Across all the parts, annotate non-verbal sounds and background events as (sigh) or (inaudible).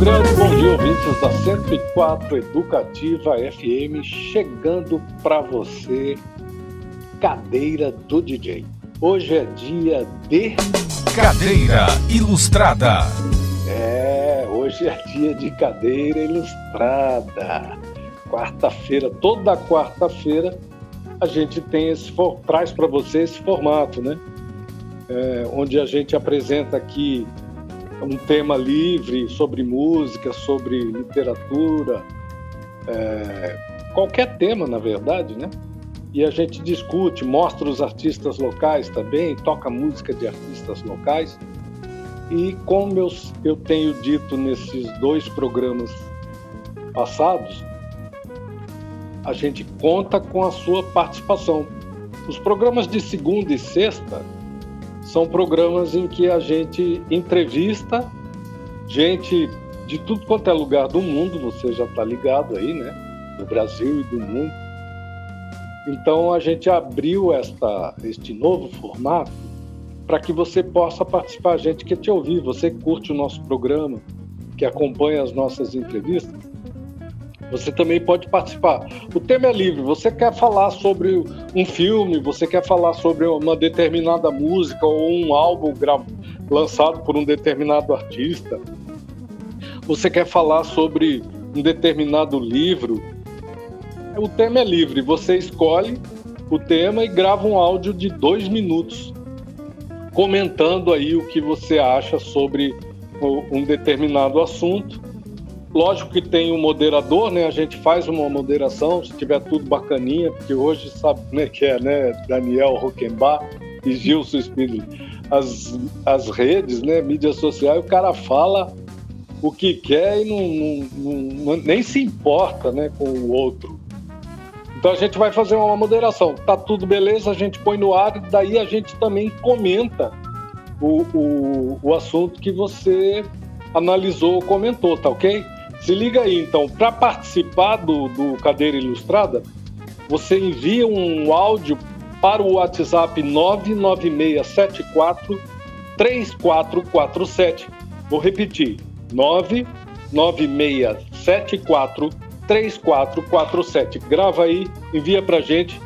Grande, bom dia, ouvintes da 104 Educativa FM, chegando para você, Cadeira do DJ. Hoje é dia de. Cadeira Ilustrada. É, hoje é dia de Cadeira Ilustrada. Quarta-feira, toda quarta-feira, a gente tem esse traz para você esse formato, né? É, onde a gente apresenta aqui um tema livre sobre música, sobre literatura, é, qualquer tema, na verdade, né? E a gente discute, mostra os artistas locais também, toca música de artistas locais. E como eu, eu tenho dito nesses dois programas passados, a gente conta com a sua participação. Os programas de segunda e sexta são programas em que a gente entrevista gente de tudo quanto é lugar do mundo, você já está ligado aí, né? Do Brasil e do mundo. Então a gente abriu esta, este novo formato para que você possa participar. A gente quer te ouvir, você curte o nosso programa, que acompanha as nossas entrevistas você também pode participar. O tema é livre. Você quer falar sobre um filme, você quer falar sobre uma determinada música ou um álbum lançado por um determinado artista. Você quer falar sobre um determinado livro. O tema é livre. Você escolhe o tema e grava um áudio de dois minutos comentando aí o que você acha sobre um determinado assunto Lógico que tem um moderador, né? A gente faz uma moderação, se tiver tudo bacaninha, porque hoje sabe como é que é, né? Daniel Roquembar e Gilson Espírito. As, as redes, né? Mídia social, o cara fala o que quer e não, não, não, nem se importa né, com o outro. Então a gente vai fazer uma moderação. Tá tudo beleza, a gente põe no ar e daí a gente também comenta o, o, o assunto que você analisou ou comentou, tá ok? Se liga aí, então, para participar do, do Cadeira Ilustrada, você envia um áudio para o WhatsApp 99674 3447. Vou repetir: 99674 3447. Grava aí, envia para gente.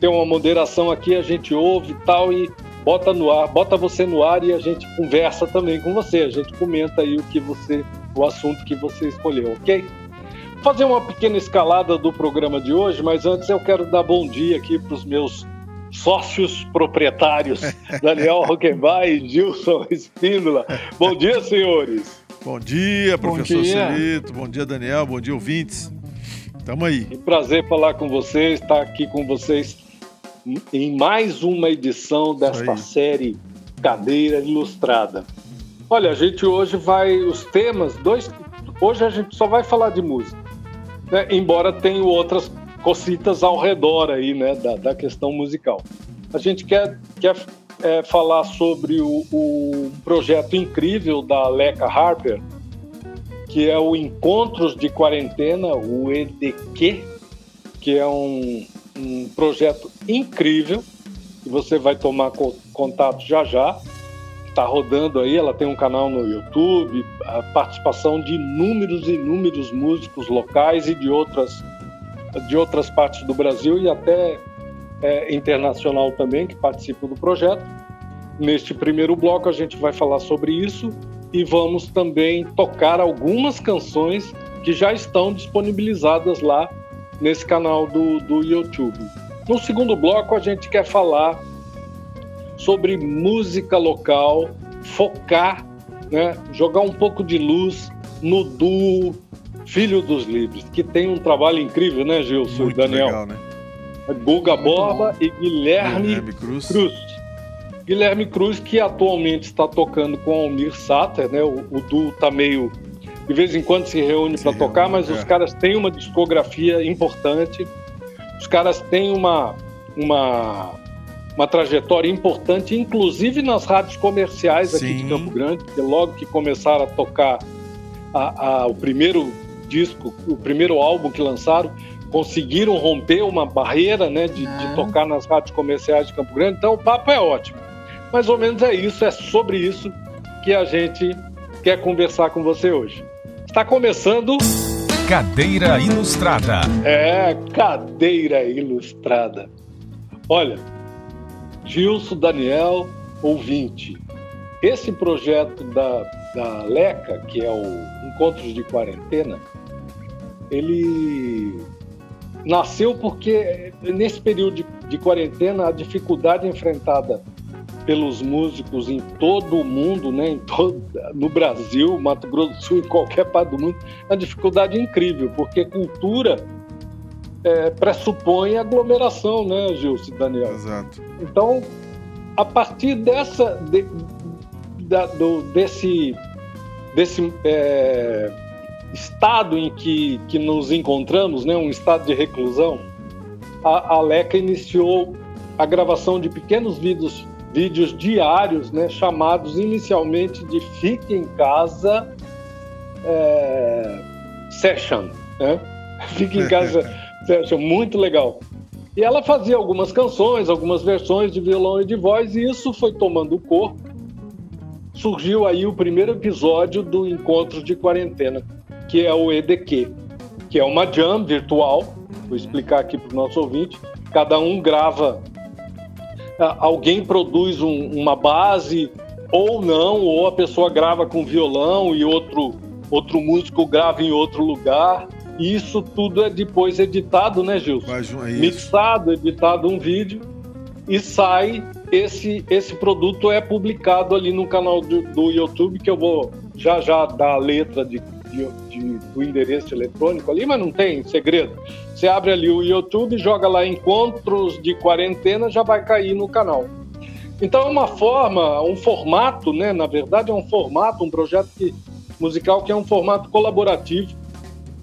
Tem uma moderação aqui, a gente ouve e tal e bota no ar, bota você no ar e a gente conversa também com você. A gente comenta aí o que você o assunto que você escolheu, ok? Vou fazer uma pequena escalada do programa de hoje, mas antes eu quero dar bom dia aqui para os meus sócios proprietários, (laughs) Daniel Roquembar e Gilson Espíndola. Bom dia, senhores. Bom dia, professor bom. Celito. Bom dia, Daniel. Bom dia, ouvintes. Tamo aí. Um prazer falar com vocês, estar aqui com vocês em mais uma edição desta série Cadeira Ilustrada. Olha, a gente hoje vai. Os temas, dois. Hoje a gente só vai falar de música. Né? Embora tenha outras cocitas ao redor aí, né? Da, da questão musical. A gente quer, quer é, falar sobre o, o projeto incrível da Leca Harper, que é o Encontros de Quarentena, o EDQ, que é um, um projeto incrível, que você vai tomar contato já já está rodando aí, ela tem um canal no YouTube, a participação de inúmeros e inúmeros músicos locais e de outras, de outras partes do Brasil e até é, internacional também, que participam do projeto. Neste primeiro bloco a gente vai falar sobre isso e vamos também tocar algumas canções que já estão disponibilizadas lá nesse canal do, do YouTube. No segundo bloco a gente quer falar sobre música local, focar, né, jogar um pouco de luz no duo Filho dos Livres, que tem um trabalho incrível, né, Gilson Muito e Daniel? Legal, né? Guga Borba e Guilherme, Guilherme Cruz. Cruz. Guilherme Cruz, que atualmente está tocando com Almir Sater, né? O, o duo está meio. De vez em quando se reúne para tocar, mas é. os caras têm uma discografia importante. Os caras têm uma, uma uma trajetória importante, inclusive nas rádios comerciais aqui Sim. de Campo Grande, que logo que começaram a tocar a, a, o primeiro disco, o primeiro álbum que lançaram, conseguiram romper uma barreira né, de, de tocar nas rádios comerciais de Campo Grande. Então o papo é ótimo. Mais ou menos é isso, é sobre isso que a gente quer conversar com você hoje. Está começando. Cadeira Ilustrada. É, Cadeira Ilustrada. Olha, Gilson Daniel, ouvinte, esse projeto da, da LECA, que é o Encontros de Quarentena, ele nasceu porque nesse período de, de quarentena a dificuldade enfrentada pelos músicos em todo o mundo, né, em todo, no Brasil, Mato Grosso do Sul, em qualquer parte do mundo, é uma dificuldade incrível, porque cultura é, pressupõe aglomeração, né, Gilson e Daniel? Exato. Então, a partir dessa, de, da, do, desse, desse é, estado em que, que nos encontramos, né, um estado de reclusão, a, a Leca iniciou a gravação de pequenos vídeos vídeos diários, né, chamados inicialmente de Fique em Casa é, Session. Né? (laughs) Fique em Casa (laughs) Session, muito legal. E ela fazia algumas canções, algumas versões de violão e de voz, e isso foi tomando corpo. Surgiu aí o primeiro episódio do Encontro de Quarentena, que é o EDQ, que é uma jam virtual. Vou explicar aqui para o nosso ouvinte. Cada um grava alguém produz um, uma base ou não, ou a pessoa grava com violão e outro, outro músico grava em outro lugar. E isso tudo é depois editado, né, Gilson? É Mixado, editado um vídeo e sai esse esse produto é publicado ali no canal do, do YouTube que eu vou já já dar a letra de de, de, do endereço eletrônico ali, mas não tem segredo. Você abre ali o YouTube, joga lá encontros de quarentena, já vai cair no canal. Então é uma forma, um formato, né? Na verdade é um formato, um projeto que, musical que é um formato colaborativo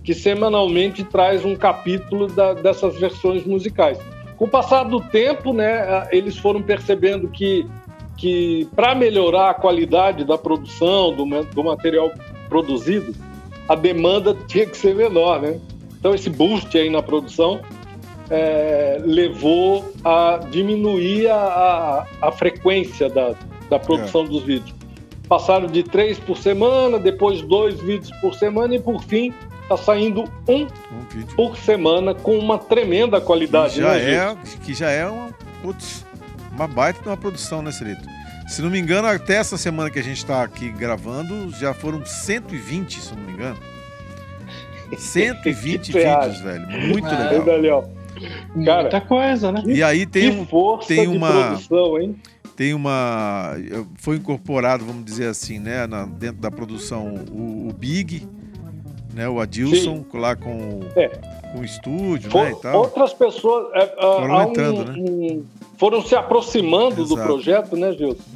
que semanalmente traz um capítulo da, dessas versões musicais. Com o passar do tempo, né, eles foram percebendo que, que para melhorar a qualidade da produção, do, do material produzido, a demanda tinha que ser menor, né? Então esse boost aí na produção é, levou a diminuir a, a, a frequência da, da produção é. dos vídeos. Passaram de três por semana, depois dois vídeos por semana e por fim está saindo um, um por semana com uma tremenda qualidade. Que já, né, é, que já é uma, putz, uma baita de uma produção, né, Celito? Se não me engano, até essa semana que a gente está aqui gravando, já foram 120, se não me engano. (laughs) 120 vídeos, velho. Muito é, legal. Daniel. Cara, Muita coisa, né? E aí tem, tem uma. Produção, hein? Tem uma. Foi incorporado, vamos dizer assim, né? Na, dentro da produção, o, o Big, né? O Adilson, Sim. lá com, é. com o estúdio, For, né? E tal. Outras pessoas. É, foram entrando, um, né? Um, foram se aproximando Exato. do projeto, né, Gilson?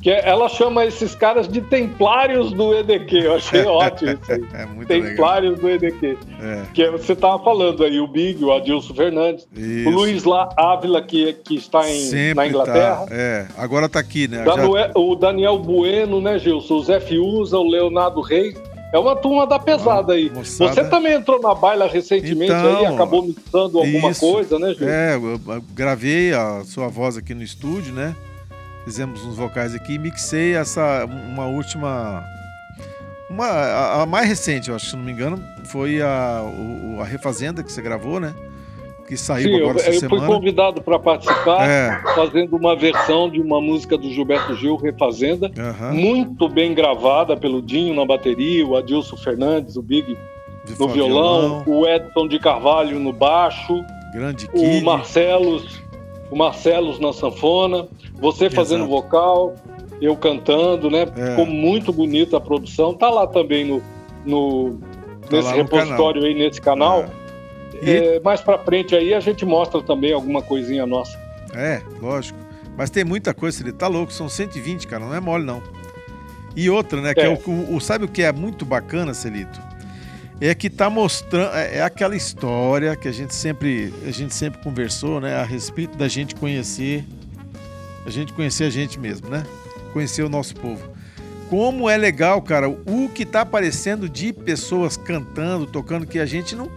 Que ela chama esses caras de templários do EDQ. Eu achei (laughs) ótimo isso aí. É muito templários legal. do EDQ. É. Que você estava falando aí, o Big, o Adilson Fernandes, isso. o Luiz La Ávila, que, que está em, na Inglaterra. Tá. É, agora está aqui, né? Já... O Daniel Bueno, né, Gilson? O Zé Fiuza, o Leonardo Reis. É uma turma da pesada aí. Moçada... Você também entrou na baila recentemente então, aí, acabou mixando alguma isso. coisa, né, Gilson? É, eu gravei a sua voz aqui no estúdio, né? Fizemos uns vocais aqui e mixei essa uma última uma a, a, mais recente, eu acho, se não me engano, foi a, o, a Refazenda que você gravou, né? Que saiu Sim, agora eu, eu semana. fui convidado para participar, é. fazendo uma versão de uma música do Gilberto Gil, Refazenda, uhum. muito bem gravada pelo Dinho na bateria, o Adilson Fernandes, o Big no violão, violão, o Edson de Carvalho no baixo, Grande o Marcelos o Marcelos na sanfona, você fazendo Exato. vocal, eu cantando, né? É. Ficou muito bonita a produção. Tá lá também no, no tá nesse repositório aí, nesse canal. É. E... É, mais pra frente aí a gente mostra também alguma coisinha nossa. É, lógico. Mas tem muita coisa, ele tá louco, são 120, cara, não é mole não. E outra, né, que é, é o, o, sabe o que é muito bacana, Celito? É que está mostrando é, é aquela história que a gente sempre a gente sempre conversou, né, a respeito da gente conhecer a gente conhecer a gente mesmo, né? Conhecer o nosso povo. Como é legal, cara, o que está aparecendo de pessoas cantando, tocando que a gente não,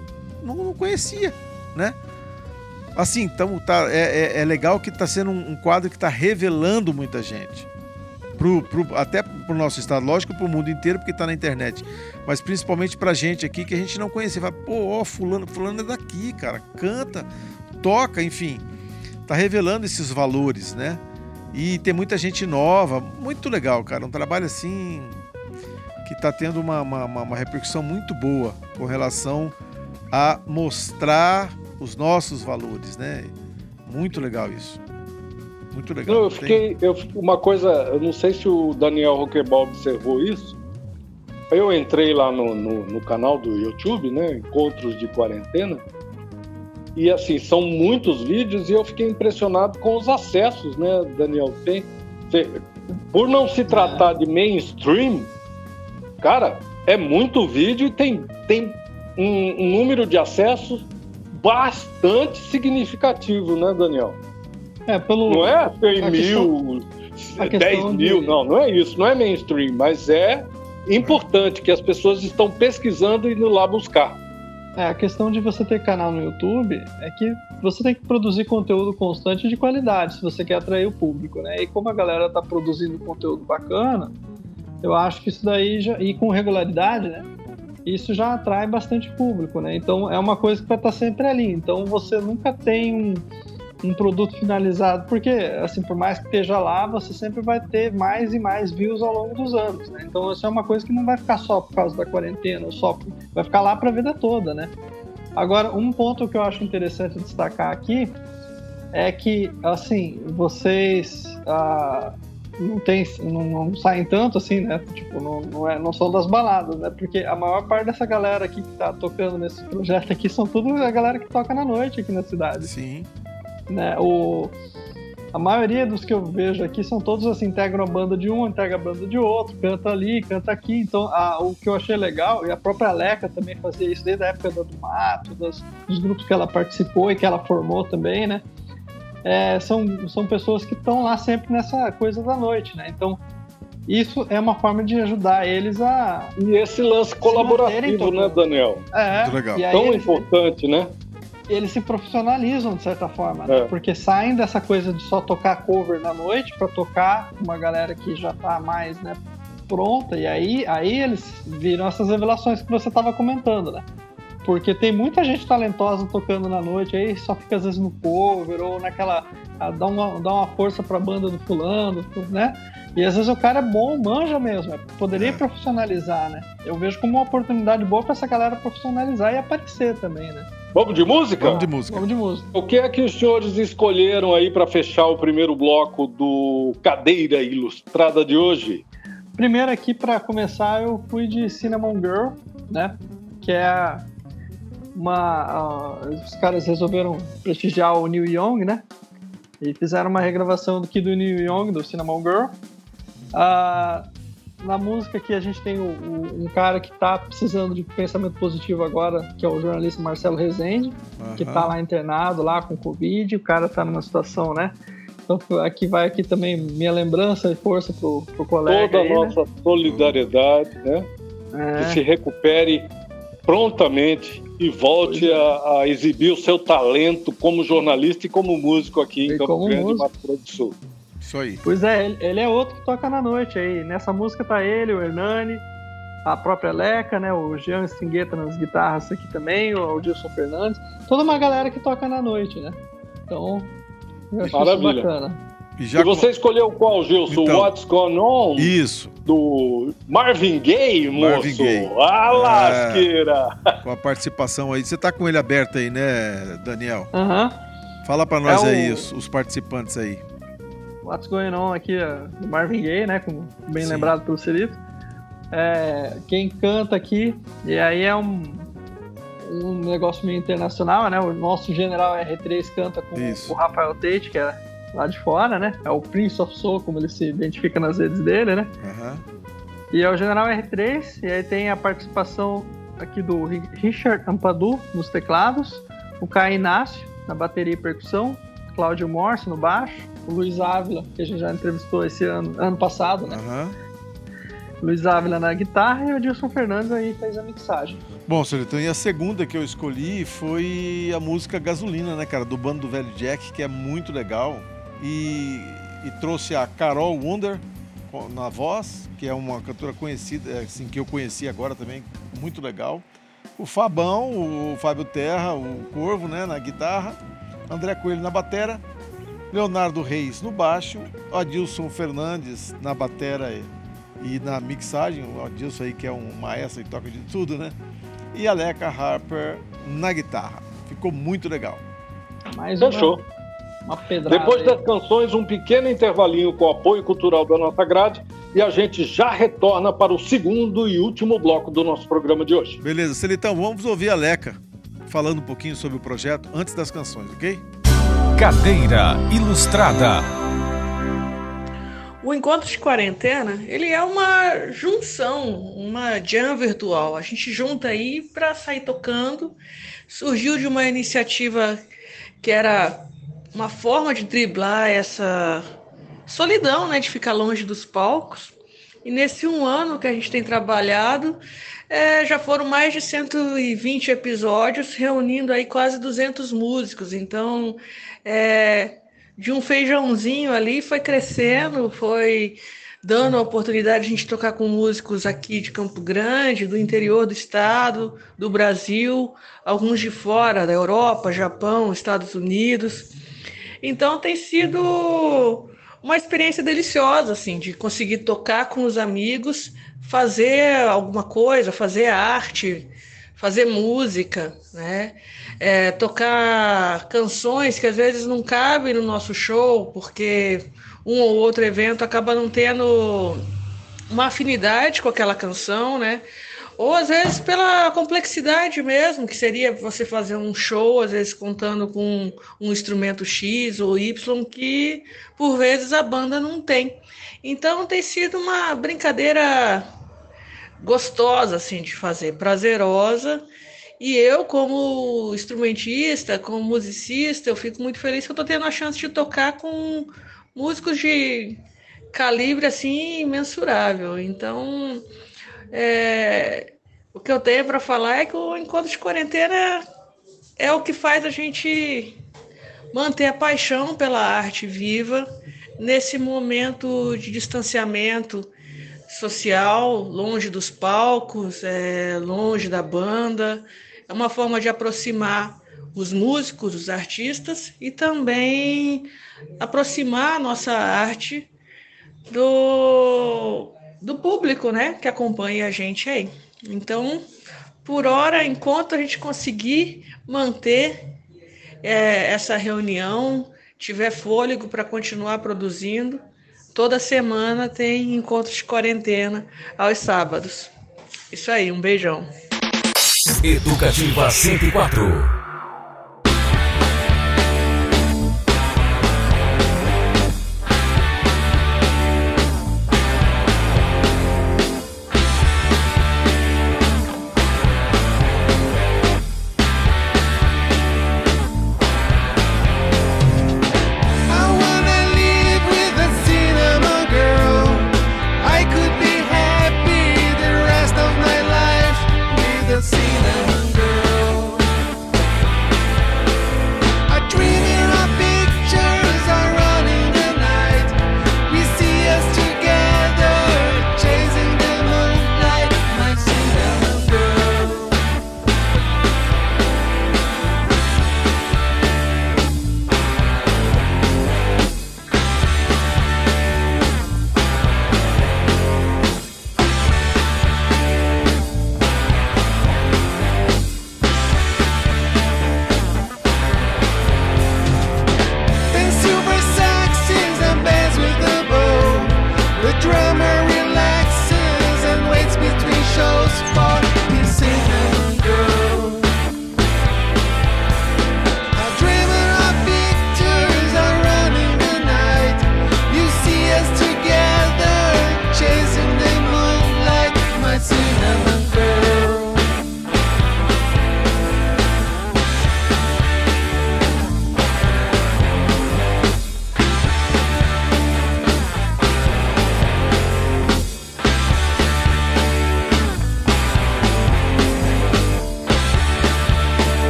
não, não conhecia, né? Assim, então tá, é, é, é legal que está sendo um, um, quadro que está revelando muita gente. Pro, pro, até pro nosso estado, lógico, pro mundo inteiro, porque tá na internet. Mas principalmente pra gente aqui, que a gente não conhecia. Fala, pô, ó, fulano, fulano é daqui, cara. Canta, toca, enfim. Tá revelando esses valores, né? E tem muita gente nova, muito legal, cara. Um trabalho assim que tá tendo uma, uma, uma repercussão muito boa com relação a mostrar os nossos valores, né? Muito legal isso. Muito legal. Não, eu fiquei, eu, uma coisa, eu não sei se o Daniel Roquebal observou isso. Eu entrei lá no, no, no, canal do YouTube, né? Encontros de Quarentena. E assim, são muitos vídeos e eu fiquei impressionado com os acessos, né, Daniel? Tem, por não se tratar de mainstream, cara, é muito vídeo e tem, tem um, um número de acessos bastante significativo, né, Daniel? É, pelo. Não é 100 mil, questão, 10 mil, de... não, não é isso, não é mainstream, mas é importante que as pessoas estão pesquisando e indo lá buscar. É, a questão de você ter canal no YouTube é que você tem que produzir conteúdo constante de qualidade se você quer atrair o público, né? E como a galera tá produzindo conteúdo bacana, eu acho que isso daí já. E com regularidade, né? Isso já atrai bastante público, né? Então é uma coisa que vai estar sempre ali. Então você nunca tem um um produto finalizado, porque, assim, por mais que esteja lá, você sempre vai ter mais e mais views ao longo dos anos, né? Então, isso é uma coisa que não vai ficar só por causa da quarentena, ou só vai ficar lá para a vida toda, né? Agora, um ponto que eu acho interessante destacar aqui é que, assim, vocês ah, não, tem, não, não, saem tanto assim, né? Tipo, não, não, é, não são das baladas, né? Porque a maior parte dessa galera aqui que tá tocando nesse projeto aqui são tudo a galera que toca na noite aqui na cidade. Sim. Né? O, a maioria dos que eu vejo aqui são todos assim, integram a banda de um, integra a banda de outro, canta ali, canta aqui. Então, a, o que eu achei legal, e a própria Leca também fazia isso desde a época do Mato, das, dos grupos que ela participou e que ela formou também, né? É, são, são pessoas que estão lá sempre nessa coisa da noite, né? Então, isso é uma forma de ajudar eles a. E esse lance colaborativo, né, Daniel? É, Muito legal. Tão eles, importante, né? Eles se profissionalizam de certa forma, né? É. Porque saem dessa coisa de só tocar cover na noite para tocar uma galera que já tá mais, né, pronta e aí aí eles viram essas revelações que você tava comentando, né? Porque tem muita gente talentosa tocando na noite, aí só fica às vezes no cover ou naquela. dá, uma, dá uma força pra banda do fulano, né? E às vezes o cara é bom, manja mesmo. Poderia é. profissionalizar, né? Eu vejo como uma oportunidade boa para essa galera profissionalizar e aparecer também, né? Vamos de música? Vamos de música. Vamos de música. O que é que os senhores escolheram aí para fechar o primeiro bloco do Cadeira Ilustrada de hoje? Primeiro aqui para começar eu fui de Cinnamon Girl, né? Que é uma uh, os caras resolveram prestigiar o Neil Young, né? E fizeram uma regravação aqui do Neil Young do Cinnamon Girl. Uh, na música aqui a gente tem o, o, um cara que está precisando de pensamento positivo agora, que é o jornalista Marcelo Rezende, uhum. que está lá internado, lá com Covid, o cara está numa situação, né? Então aqui vai aqui também minha lembrança e força pro, pro colega. Toda a né? nossa né? solidariedade, né? É. Que se recupere prontamente e volte é. a, a, exibir o seu talento como jornalista e como músico aqui em Campo Grande, Mato Grosso do Sul. Isso aí. Pois é, ele, ele, é outro que toca na noite aí. Nessa música tá ele, o Hernani, a própria Leca, né? O Jean Stingueta nas guitarras aqui também, o Aldilson Fernandes. Toda uma galera que toca na noite, né? Então, eu acho Maravilha. isso bacana. E, já e você com... escolheu qual, Gilson? Então, What's Gone On? Isso. Do Marvin Gaye, moço. Marvin Gaye. Ah, lasqueira. É, com a participação aí. Você tá com ele aberto aí, né, Daniel? Aham. Fala para nós é aí, o... os, os participantes aí. What's Going On aqui, do Marvin Gaye, né? Como bem Sim. lembrado pelo Celito. É, quem canta aqui, e aí é um, um negócio meio internacional, né? O nosso general R3 canta com Isso. o Rafael Tate, que é lá de fora, né? É o Prince of Soul, como ele se identifica nas redes dele, né? Uhum. E é o general R3, e aí tem a participação aqui do Richard Ampadu nos teclados, o Caio Inácio na bateria e percussão, Cláudio Morse no baixo, o Luiz Ávila, que a gente já entrevistou esse ano, ano passado, né? Uhum. Luiz Ávila na guitarra e o Edilson Fernandes aí fez a mixagem. Bom, senhor, então, e a segunda que eu escolhi foi a música Gasolina, né, cara, do bando do Velho Jack, que é muito legal. E, e trouxe a Carol Wonder na voz, que é uma cantora conhecida, é, assim, que eu conheci agora também, muito legal. O Fabão, o Fábio Terra, o Corvo, né, na guitarra. André Coelho na batera. Leonardo Reis no baixo. Adilson Fernandes na batera e, na mixagem. O Adilson aí que é um maestro e toca de tudo, né? E a Leca Harper na guitarra. Ficou muito legal. Mais Fechou. Uma, uma Depois aí. das canções, um pequeno intervalinho com o apoio cultural da nossa grade e a gente já retorna para o segundo e último bloco do nosso programa de hoje. Beleza, Celitão, vamos ouvir a Leca falando um pouquinho sobre o projeto antes das canções, ok? Cadeira Ilustrada. O Encontro de Quarentena, ele é uma junção, uma jam virtual. A gente junta aí para sair tocando. Surgiu de uma iniciativa que era uma forma de driblar essa solidão, né, de ficar longe dos palcos. E nesse um ano que a gente tem trabalhado, é, já foram mais de 120 episódios, reunindo aí quase 200 músicos. Então, é, de um feijãozinho ali foi crescendo, foi dando a oportunidade de a gente tocar com músicos aqui de Campo Grande, do interior do estado, do Brasil, alguns de fora, da Europa, Japão, Estados Unidos. Então tem sido uma experiência deliciosa, assim, de conseguir tocar com os amigos, fazer alguma coisa, fazer arte, fazer música, né? É, tocar canções que às vezes não cabem no nosso show, porque um ou outro evento acaba não tendo uma afinidade com aquela canção, né? Ou às vezes pela complexidade mesmo, que seria você fazer um show, às vezes contando com um instrumento X ou Y, que por vezes a banda não tem. Então tem sido uma brincadeira gostosa assim de fazer, prazerosa. E eu, como instrumentista, como musicista, eu fico muito feliz que eu estou tendo a chance de tocar com músicos de calibre assim imensurável. Então, é, o que eu tenho para falar é que o encontro de quarentena é o que faz a gente manter a paixão pela arte viva nesse momento de distanciamento social, longe dos palcos, é, longe da banda. É uma forma de aproximar os músicos, os artistas e também aproximar a nossa arte do do público, né, que acompanha a gente aí. Então, por hora, enquanto a gente conseguir manter é, essa reunião, tiver fôlego para continuar produzindo, toda semana tem encontros de quarentena aos sábados. Isso aí, um beijão. Educativa 104.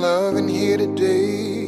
loving here today.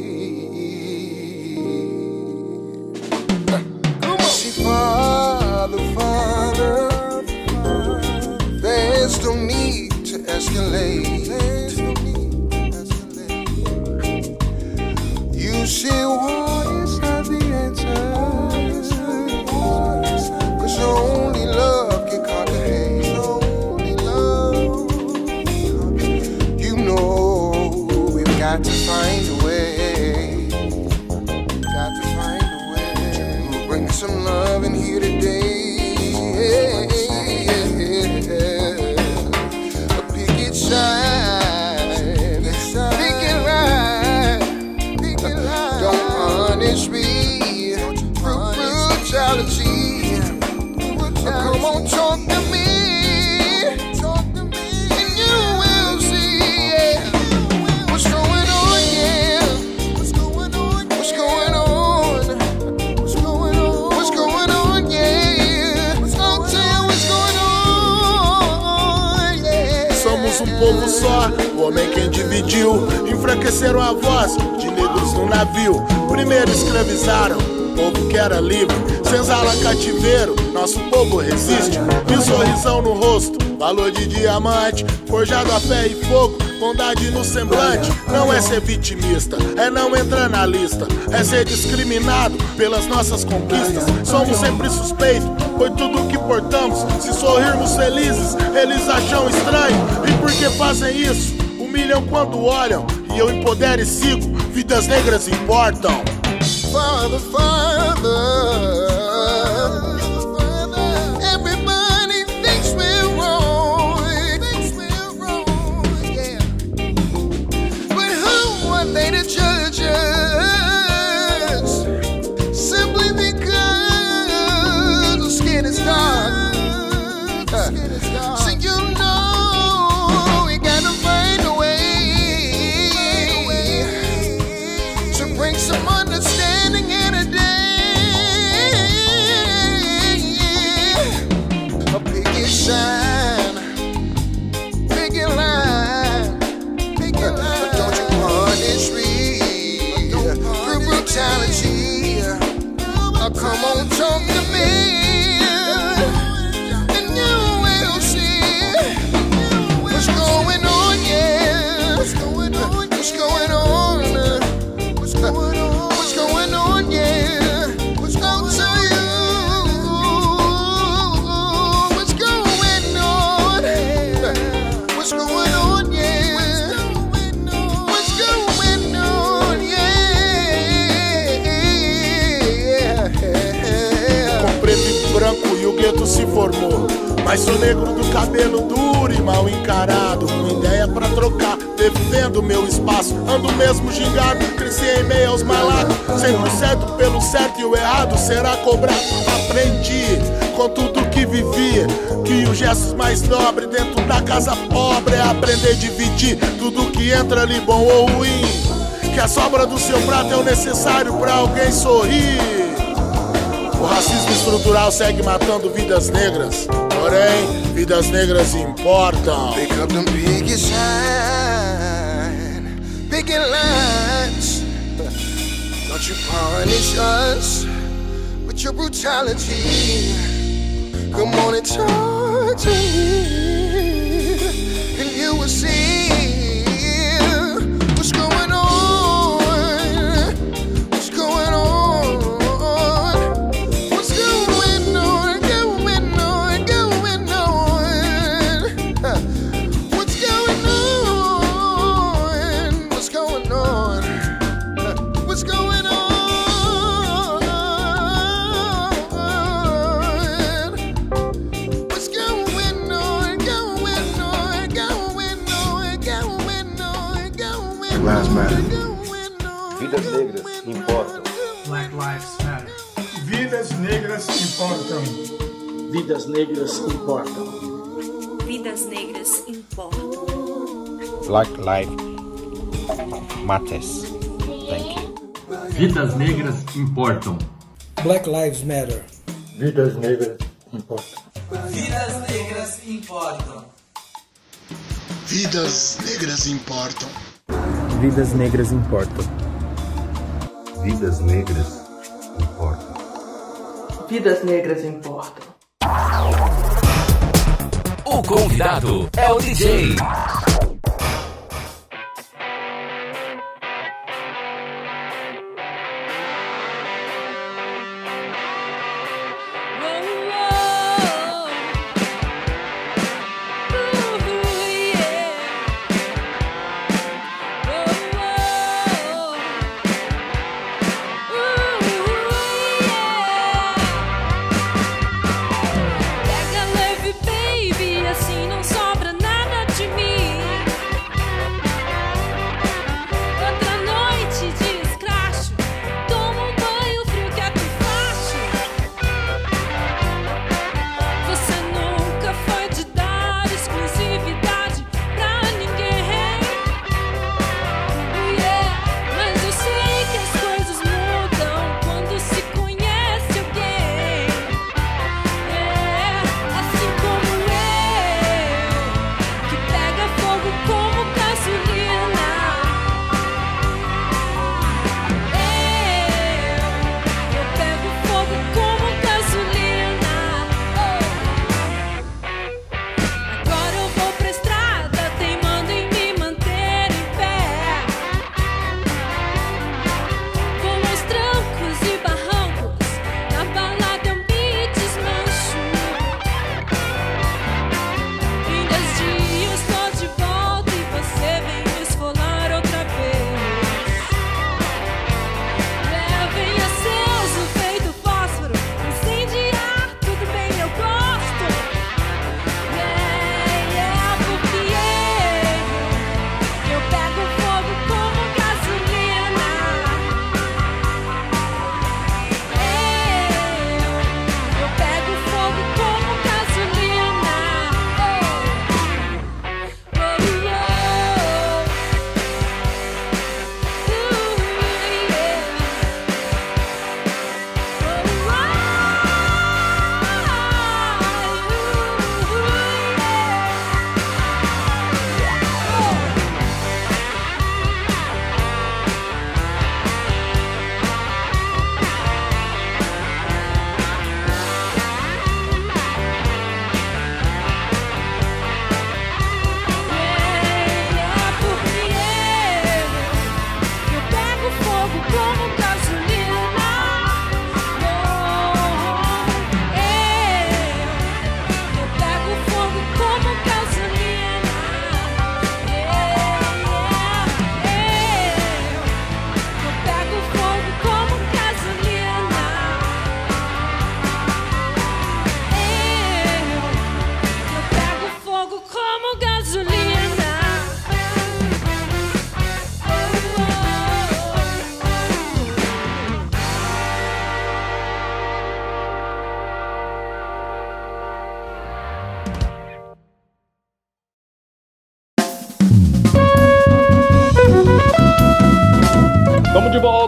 Dividiu. Enfraqueceram a voz de negros no navio. Primeiro escravizaram o povo que era livre. Senzala cativeiro, nosso povo resiste. E sorrisão no rosto, valor de diamante. Forjado a fé e fogo, bondade no semblante. Não é ser vitimista, é não entrar na lista. É ser discriminado pelas nossas conquistas. Somos sempre suspeitos, foi tudo que portamos. Se sorrirmos felizes, eles acham estranho. E por que fazem isso? Humilham quando olham. E eu empodero e sigo, vidas negras importam. Father, Father. Formou. Mas sou negro do cabelo duro e mal encarado. Com ideia pra trocar, defendo meu espaço. Ando mesmo gingado, cresci em meio aos malados. Sempre o certo pelo certo e o errado será cobrado. Aprendi com tudo que vivia. Que os gestos mais nobres dentro da casa pobre é aprender a dividir tudo que entra ali, bom ou ruim. Que a sobra do seu prato é o necessário pra alguém sorrir. O racismo estrutural segue matando vidas negras. Porém, vidas negras importam. Pick up them picket sign, picket lines. Don't you punish us with your brutality. Come on and talk to me, and you will see importam. Vidas negras importam. Vidas negras importam. Black Lives Matters. Thank you. Vidas negras importam. Black Lives Matter. Vidas negras importam. Vidas negras importam. Vidas negras importam. Vidas negras importam. Vidas negras importam. Vidas negras importam. O convidado é o DJ.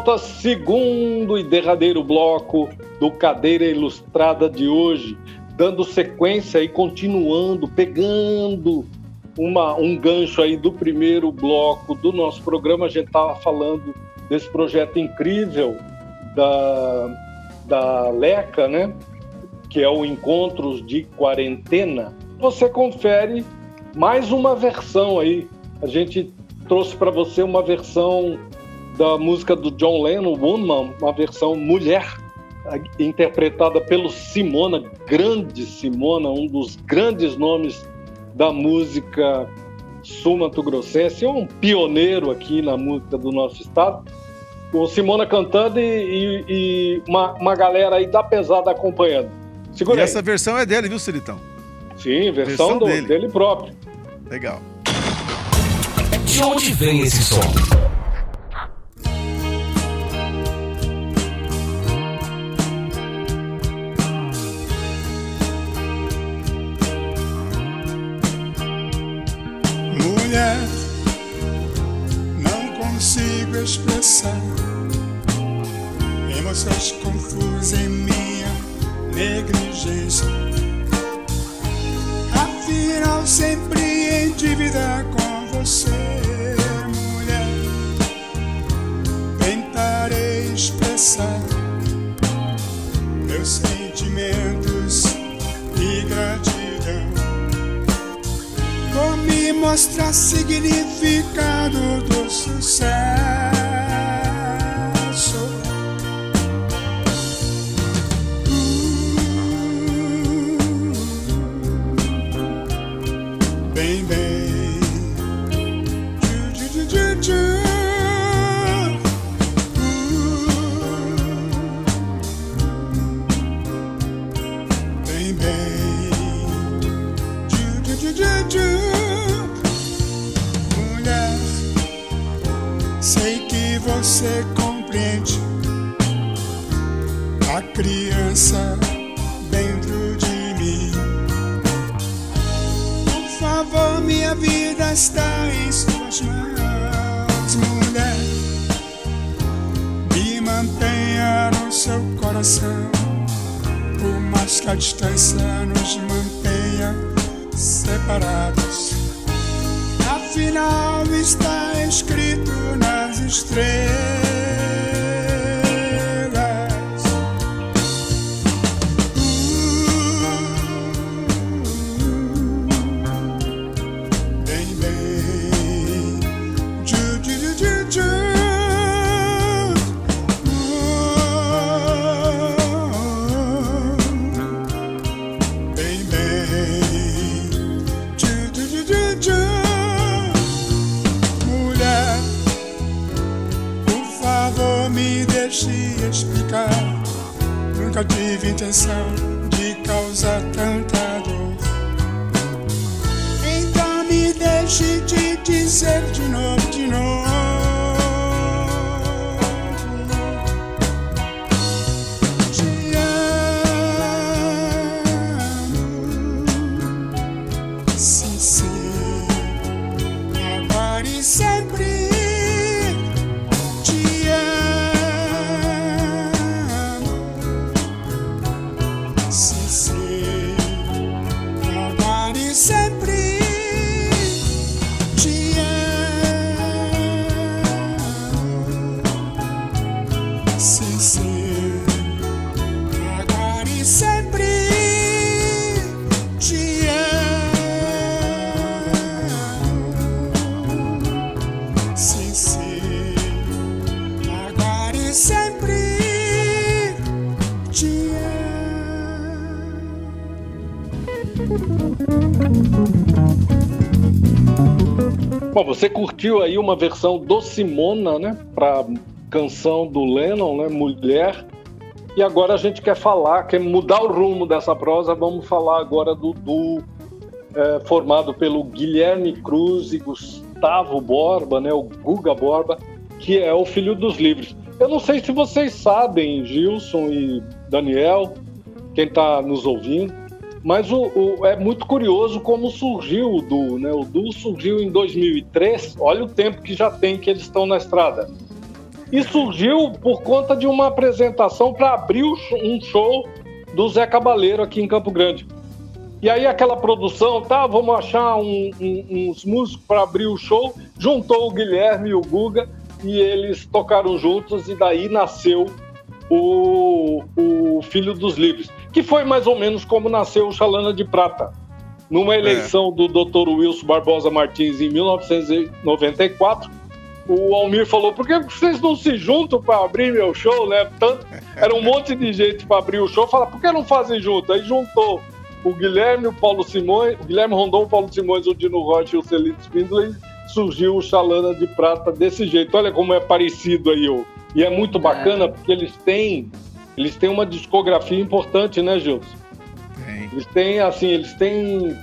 Volta, segundo e derradeiro bloco do Cadeira Ilustrada de hoje, dando sequência e continuando, pegando uma, um gancho aí do primeiro bloco do nosso programa. A gente estava falando desse projeto incrível da, da LECA, né? Que é o Encontros de Quarentena. Você confere mais uma versão aí. A gente trouxe para você uma versão da música do John Lennon, Woman, uma versão mulher, interpretada pelo Simona, grande Simona, um dos grandes nomes da música sul-mato-grossense, um pioneiro aqui na música do nosso estado. O Simona cantando e, e, e uma, uma, galera aí da pesada acompanhando. Segura e aí. essa versão é dele, viu, Ciritão? Sim, versão, versão do, dele. dele próprio. Legal. De onde vem esse som? Negligência. Afinal, sempre em dívida com você, mulher. Tentarei expressar meus sentimentos e gratidão. Vou me mostrar significado do sucesso. Você compreende a criança dentro de mim. Por favor, minha vida está em suas mãos, mulher. Me mantenha no seu coração, por mais que a distância você curtiu aí uma versão do Simona, né? Pra canção do Lennon, né? Mulher. E agora a gente quer falar, quer mudar o rumo dessa prosa. Vamos falar agora do duo é, formado pelo Guilherme Cruz e Gustavo Borba, né? O Guga Borba, que é o filho dos livros. Eu não sei se vocês sabem, Gilson e Daniel, quem está nos ouvindo, mas o, o- é muito curioso como surgiu o duo, né? O duo surgiu em 2003, olha o tempo que já tem que eles estão na estrada. E surgiu por conta de uma apresentação para abrir um show do Zé Cabaleiro aqui em Campo Grande. E aí aquela produção, tá, vamos achar um- um- uns músicos para abrir o show, juntou o Guilherme e o Guga e eles tocaram juntos e daí nasceu o, o Filho dos Livros, que foi mais ou menos como nasceu o Chalana de Prata. Numa eleição do Dr. Wilson Barbosa Martins em 1994, o Almir falou: por que vocês não se juntam para abrir meu show? Né? Tanto, era um monte de gente para abrir o show. Fala, por que não fazem junto? Aí juntou o Guilherme, o Paulo Simões, o Guilherme Rondon, o Paulo Simões, o Dino Rocha e o Celito Spindler. Surgiu o Chalana de Prata desse jeito. Olha como é parecido aí, ô. E é muito bacana porque eles têm, eles têm uma discografia importante, né, Gilson? Eles têm, assim, eles têm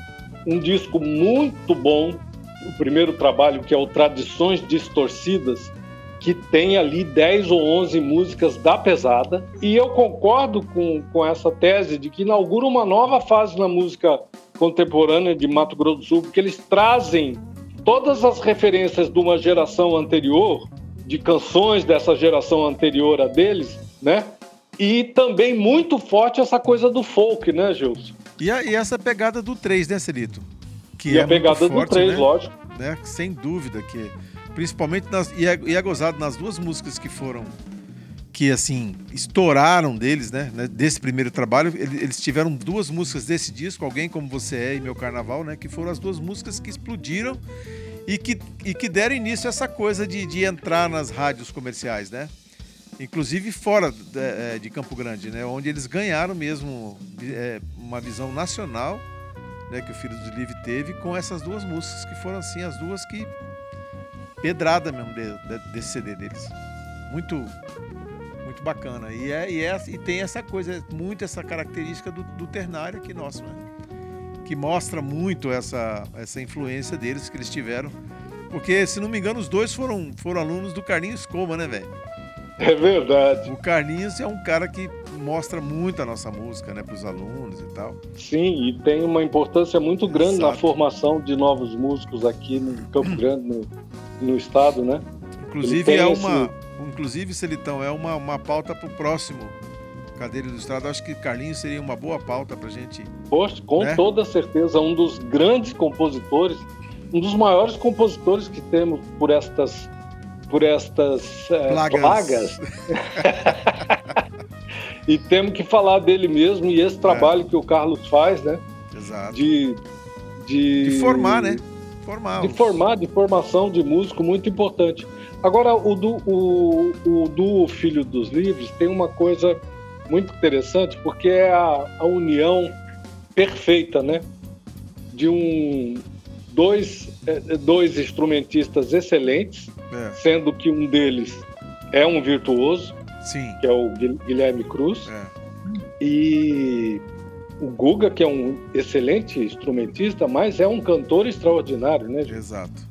um disco muito bom, o primeiro trabalho, que é o Tradições Distorcidas, que tem ali 10 ou 11 músicas da pesada. E eu concordo com, com essa tese de que inaugura uma nova fase na música contemporânea de Mato Grosso do Sul, porque eles trazem todas as referências de uma geração anterior, de canções dessa geração anterior a deles, né? E também muito forte essa coisa do folk, né, Gilson? E, a, e essa pegada do 3, né, Celito? Que e é a pegada muito do forte, 3, né? lógico. Né? Sem dúvida que principalmente nas e é, e é gozado nas duas músicas que foram que assim estouraram deles, né? né, Desse primeiro trabalho, ele- eles tiveram duas músicas desse disco, Alguém como Você É e Meu Carnaval, né? Que foram as duas músicas que explodiram e que, e que deram início a essa coisa de, de entrar nas rádios comerciais, né? Inclusive fora de, eh, de Campo Grande, né? Onde eles ganharam mesmo eh, uma visão nacional, né? Que o Filho do Livre teve com essas duas músicas que foram assim as duas que pedrada mesmo de- desse CD deles. Muito muito bacana. E, é, e, é, e tem essa coisa, muito essa característica do, do ternário aqui nosso, né? Que mostra muito essa, essa influência deles que eles tiveram. Porque, se não me engano, os dois foram, foram alunos do Carlinhos Coma, né, velho? É verdade. O Carlinhos é um cara que mostra muito a nossa música, né, pros alunos e tal. Sim, e tem uma importância muito grande na formação de novos músicos aqui no Campo (clears throat) Grande, no, no estado, né? Inclusive, é uma. esse- Inclusive, Celitão, é uma, uma pauta pro próximo Cadeira Ilustrada. Acho que Carlinhos seria uma boa pauta pra gente. Poxa, com né? toda certeza, um dos grandes compositores, um dos maiores compositores que temos por estas por estas eh, Plagas. plagas. (laughs) e temos que falar dele mesmo e esse trabalho que o Carlos faz, né? Exato. De, de, De formar, né? Formar. de formar, de formação de músico, muito importante. Agora, o do, o, o do Filho dos Livres tem uma coisa muito interessante, porque é a, a união perfeita, né? De um, dois, eh, dois instrumentistas excelentes, É. sendo que um deles é um virtuoso, Sim. que é o Guil- Guilherme Cruz, É. e o Guga, que é um excelente instrumentista, mas é um cantor extraordinário, né? gente? Exato.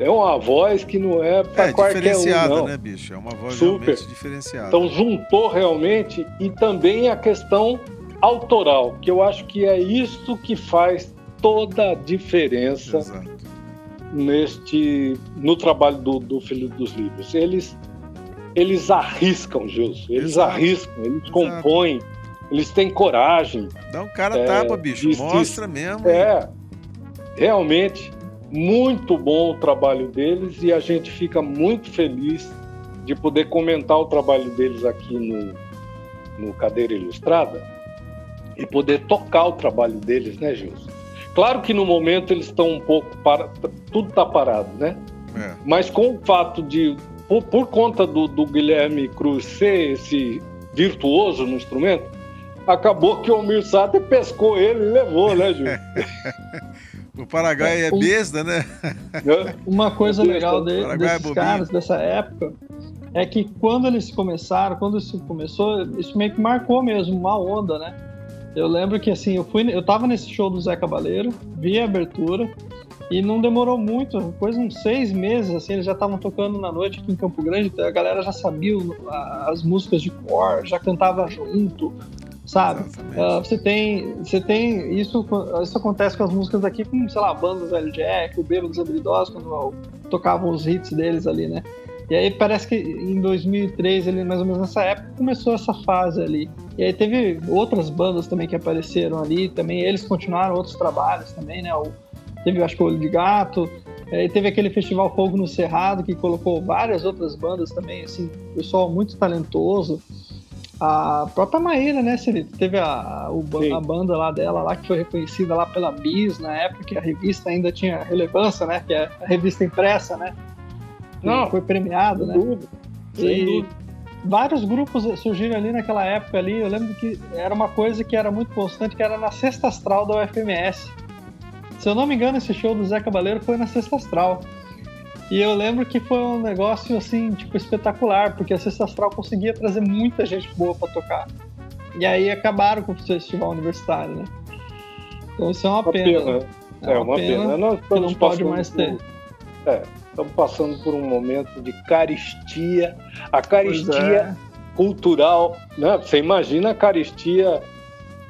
É uma voz que não é para É qualquer um, diferenciada, não. né, bicho? É uma voz Super. realmente diferenciada. Então juntou realmente e também a questão autoral, que eu acho que é isso que faz toda a diferença Exato. neste no trabalho do, do Filho dos Livros. Eles eles arriscam, Gilson. Eles Exato. arriscam, eles compõem, eles têm coragem. Dá um cara É, tapa, bicho. diz- Mostra diz- mesmo. É, realmente muito bom o trabalho deles e a gente fica muito feliz de poder comentar o trabalho deles aqui no, no Cadeira Ilustrada e poder tocar o trabalho deles, né, Gilson? Claro que no momento eles estão um pouco para tudo está parado, né? É. Mas com o fato de por, por conta do, do Guilherme Cruz ser esse virtuoso no instrumento, acabou que o Almir Sater pescou ele e levou, né, Gil? (laughs) O Paraguai é Um- besta, né? Uma coisa legal de- é desses bobinho. caras dessa época é que quando eles começaram, quando isso começou, isso meio que marcou mesmo uma onda, né? Eu lembro que assim, eu fui, eu tava nesse show do Zé Cabaleiro, vi a abertura e não demorou muito, coisa uns seis meses, assim, eles já estavam tocando na noite aqui em Campo Grande, então a galera já sabia as músicas de cor, já cantava junto, sabe? Ah, você tem, você tem isso, isso acontece com as músicas daqui, com sei lá, a banda do Velho Jack, o Bêbados Habilidosos, quando ó, tocavam os hits deles ali, né? E aí parece que em 2003, ele mais ou menos nessa época, começou essa fase ali. E aí teve outras bandas também que apareceram ali, também eles continuaram outros trabalhos também, né? O, teve, acho que o Olho de Gato, aí teve aquele festival Fogo no Cerrado, que colocou várias outras bandas também, assim, pessoal muito talentoso. A própria Maíra, né, Celito? Teve a, o a banda lá dela, lá que foi reconhecida lá pela Bis na época, que a revista ainda tinha relevância, né? Que é a revista impressa, né? Não, foi premiado, né? Dúvida, E dúvida. vários grupos surgiram ali naquela época ali. Eu lembro que era uma coisa que era muito constante, que era na sexta astral da UFMS. Se eu não me engano, esse show do Zé Cabaleiro foi na sexta astral. E eu lembro que foi um negócio assim, tipo, espetacular, porque a sexta astral conseguia trazer muita gente boa pra tocar. E aí acabaram com o festival universitário, né? Então isso é uma, Uma pena. pena. né? É uma pena. Nós que não pode mais por- ter. É, estamos passando por um momento de caristia. A caristia é. cultural, né? Você imagina a caristia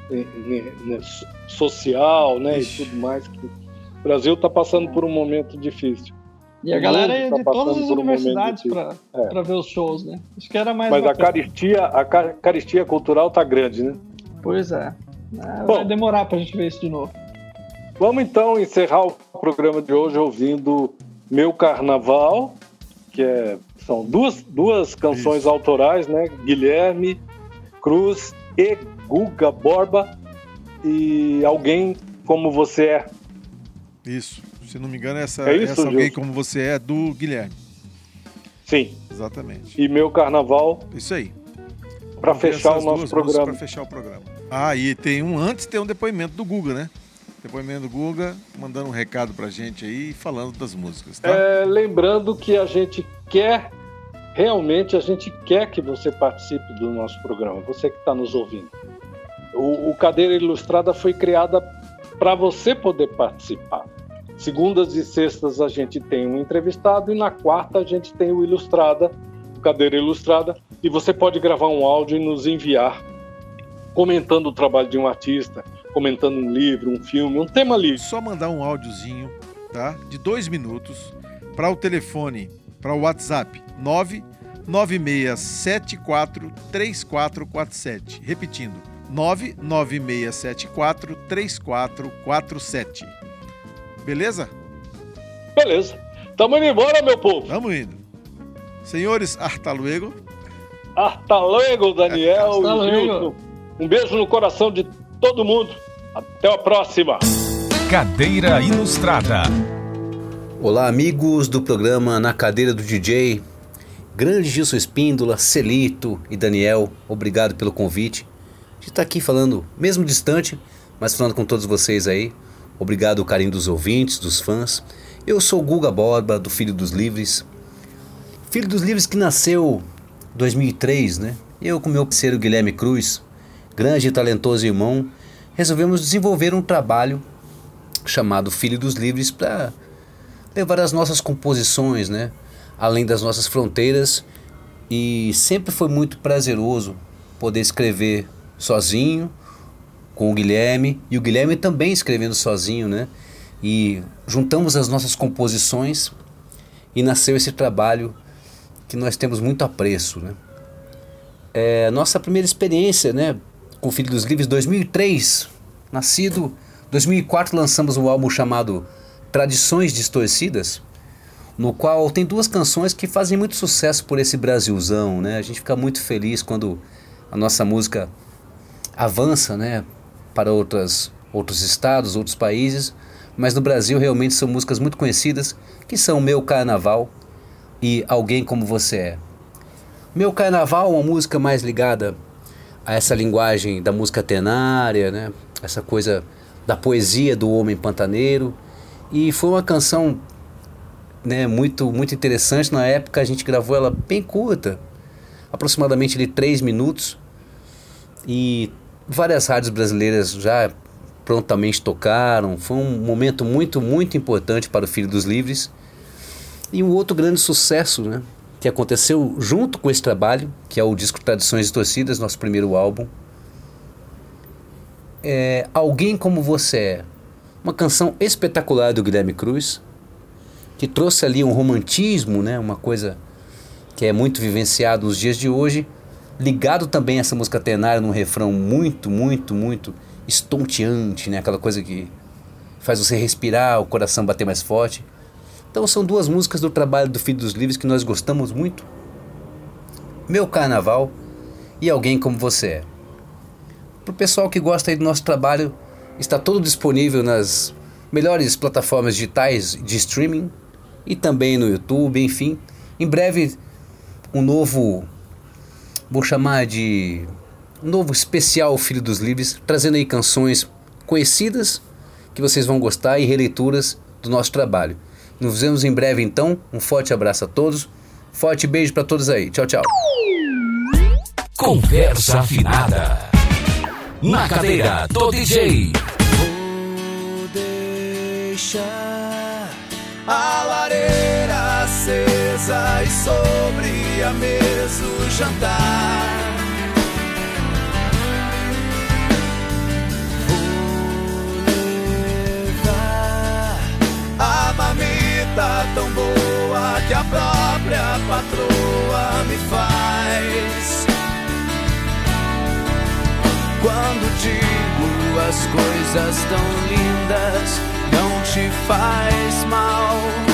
eh, eh, né, so- social, né? E tudo mais. O Brasil está passando por um momento difícil. E a galera ia tá de todas as um universidades para É. ver os shows, né? Acho que era mais Mas a bacana. caristia, a ca- caristia cultural tá grande, né? Pois é. É, Bom. Vai demorar pra gente ver isso de novo. Vamos então encerrar o programa de hoje ouvindo Meu Carnaval, que é, são duas, duas canções autorais, né? Guilherme Cruz e Guga Borba e Alguém Como Você É. Isso. Se não me engano, essa, É isso, essa alguém Gilson? como você é do Guilherme. Sim. Exatamente. E Meu Carnaval Isso aí. para fechar o nosso programa. Para fechar o programa. Ah, e tem um antes, tem um depoimento do Guga, né? Depoimento do Guga, mandando um recado pra gente aí e falando das músicas, tá? É, lembrando que a gente quer, realmente a gente quer que você participe do nosso programa, você que está nos ouvindo. O, o Cadeira Ilustrada foi criada para você poder participar. Segundas e sextas a gente tem um entrevistado e na quarta a gente tem o Ilustrada, o Cadeira Ilustrada, e você pode gravar um áudio e nos enviar comentando o trabalho de um artista, comentando um livro, um filme, um tema livre. Só mandar um áudiozinho, tá? De dois minutos para o telefone, para o WhatsApp 99674 3447. Repetindo, 99674 3447. Beleza? Beleza. Tamo indo embora, meu povo. Tamo indo. Senhores Artaluego. Hasta luego, Daniel Hasta luego. Gilson. Um beijo no coração de todo mundo. Até a próxima. Cadeira Ilustrada. Olá, amigos do programa Na Cadeira do DJ. Grande Gilson Espíndola, Celito e Daniel, obrigado pelo convite. De estar aqui falando, mesmo distante, mas falando com todos vocês aí. Obrigado o carinho dos ouvintes, dos fãs. Eu sou Guga Borba, do Filho dos Livres. Filho dos Livres que nasceu em 2003, né? Eu com meu parceiro Guilherme Cruz, grande e talentoso irmão, resolvemos desenvolver um trabalho chamado Filho dos Livres para levar as nossas composições, né, além das nossas fronteiras. E sempre foi muito prazeroso poder escrever sozinho com o Guilherme e o Guilherme também escrevendo sozinho, né? E juntamos as nossas composições e nasceu esse trabalho que nós temos muito apreço, né? É, nossa primeira experiência, né, com o Filho dos Livres 2003, nascido 2004 lançamos um álbum chamado Tradições Distorcidas, no qual tem duas canções que fazem muito sucesso por esse Brasilzão, né? A gente fica muito feliz quando a nossa música avança, né, para outras, outros estados, outros países, mas no Brasil realmente são músicas muito conhecidas, que são Meu Carnaval e Alguém Como Você É. Meu Carnaval é uma música mais ligada a essa linguagem da música tenária, né? essa coisa da poesia do homem pantaneiro. E foi uma canção né, muito, muito interessante. Na época a gente gravou ela bem curta, aproximadamente de três minutos. E várias rádios brasileiras já prontamente tocaram. Foi um momento muito, muito importante para o Filho dos Livres. E um outro grande sucesso, né? Que aconteceu junto com esse trabalho, que é o disco Tradições Distorcidas, nosso primeiro álbum. É Alguém Como Você É. Uma canção espetacular do Guilherme Cruz, que trouxe ali um romantismo, né? Uma coisa que é muito vivenciado nos dias de hoje, ligado também a essa música tenária num refrão muito, muito, muito estonteante, né? Aquela coisa que faz você respirar, o coração bater mais forte. Então são duas músicas do trabalho do Filho dos Livres que nós gostamos muito. Meu Carnaval e Alguém Como Você É. Para o pessoal que gosta aí do nosso trabalho, está todo disponível nas melhores plataformas digitais de streaming e também no YouTube, enfim. Em breve, um novo, vou chamar de novo especial Filho dos Livres, trazendo aí canções conhecidas que vocês vão gostar e releituras do nosso trabalho. Nos vemos em breve então. Um forte abraço a todos. Forte beijo para todos aí. Tchau, tchau. Conversa afinada. Na cadeira do DJ. deixar a lareira sobre a mesa o jantar. Vou levar a marmita tão boa a patroa me faz. Quando digo as coisas tão lindas, não te faz mal.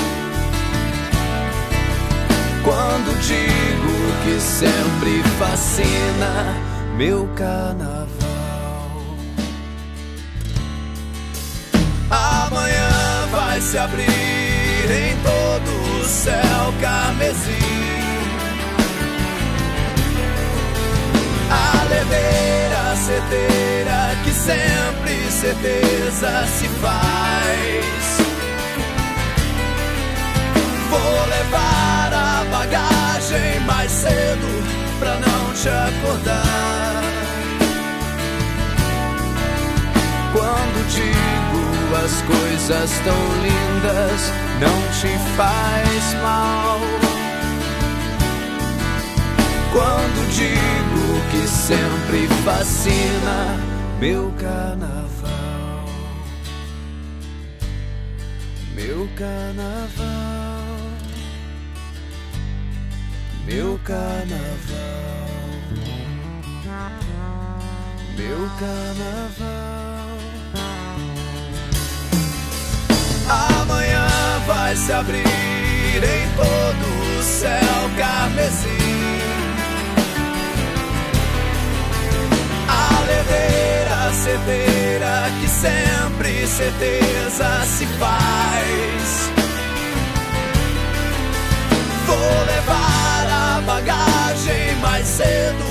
Quando digo que sempre fascina meu carnaval. Amanhã vai se abrir em todo o céu carmesim. A leveira certeira que sempre certeza se faz. Vou levar a bagagem mais cedo pra não te acordar. Quando digo as coisas tão lindas, não te faz mal. Quando digo que sempre fascina meu carnaval, meu carnaval, meu carnaval, meu carnaval. Amanhã vai se abrir em todo o céu carmesim. A leveira certeira que sempre certeza se faz. Vou mais cedo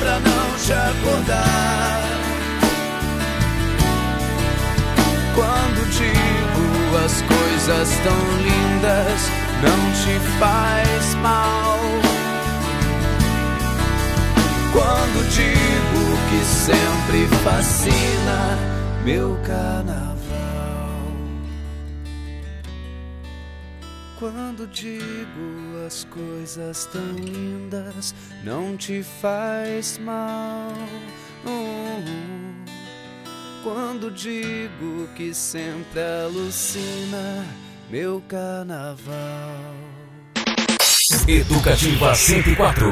pra não te acordar. Quando digo as coisas tão lindas, não te faz mal. Quando digo que sempre fascina meu carnaval. Quando digo as coisas tão lindas, não te faz mal. Hum. Quando digo que sempre alucina meu carnaval. Educativa 104.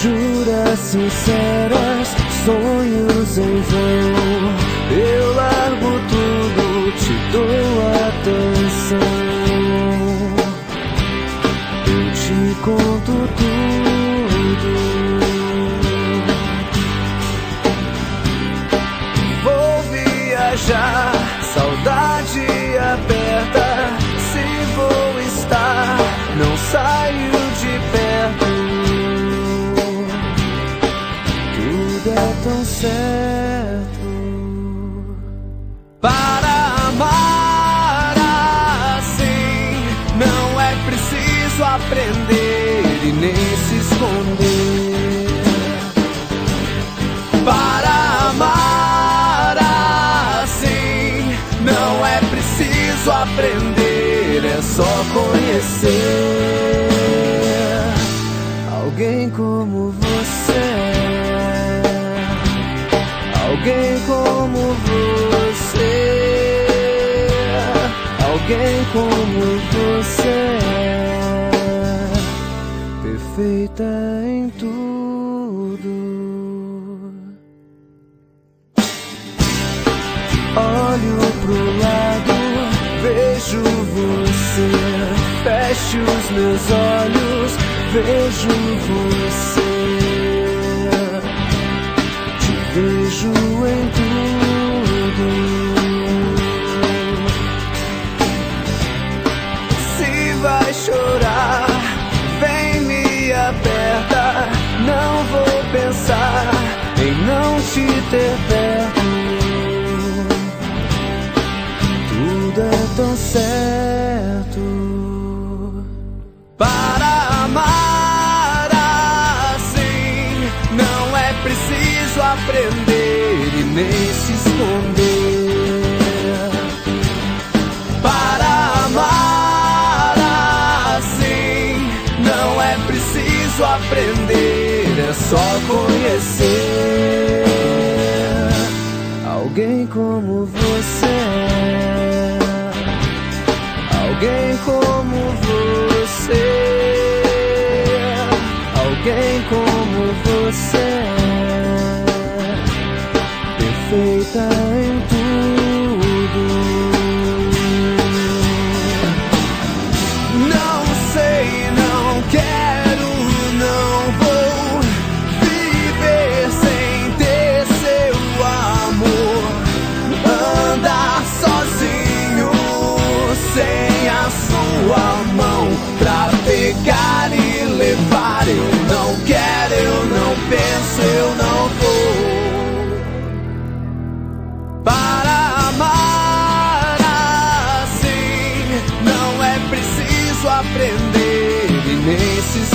Juras sinceras, sonhos em vão. Eu largo tudo, te dou atenção. Eu te conto tudo. Vou viajar, saudade aperta. Se vou estar, não saio Tudo é tão certo para amar assim. Não é preciso aprender e nem se esconder. Para amar assim, não é preciso aprender, é só conhecer alguém como você. Alguém como você. Perfeita em tudo. Olho pro lado, vejo você. Fecho os meus olhos, vejo você. tão certo para amar assim. Não é preciso aprender e nem se esconder. Para amar assim, não é preciso aprender, é só conhecer alguém como você. É alguém como você, alguém como você.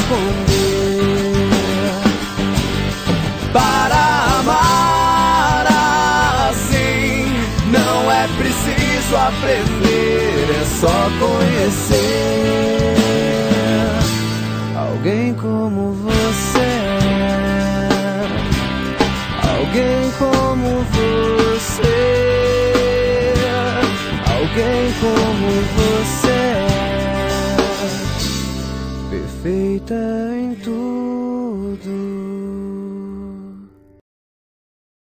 esconder. Para amar assim, não é preciso aprender, é só conhecer alguém como você. Alguém como da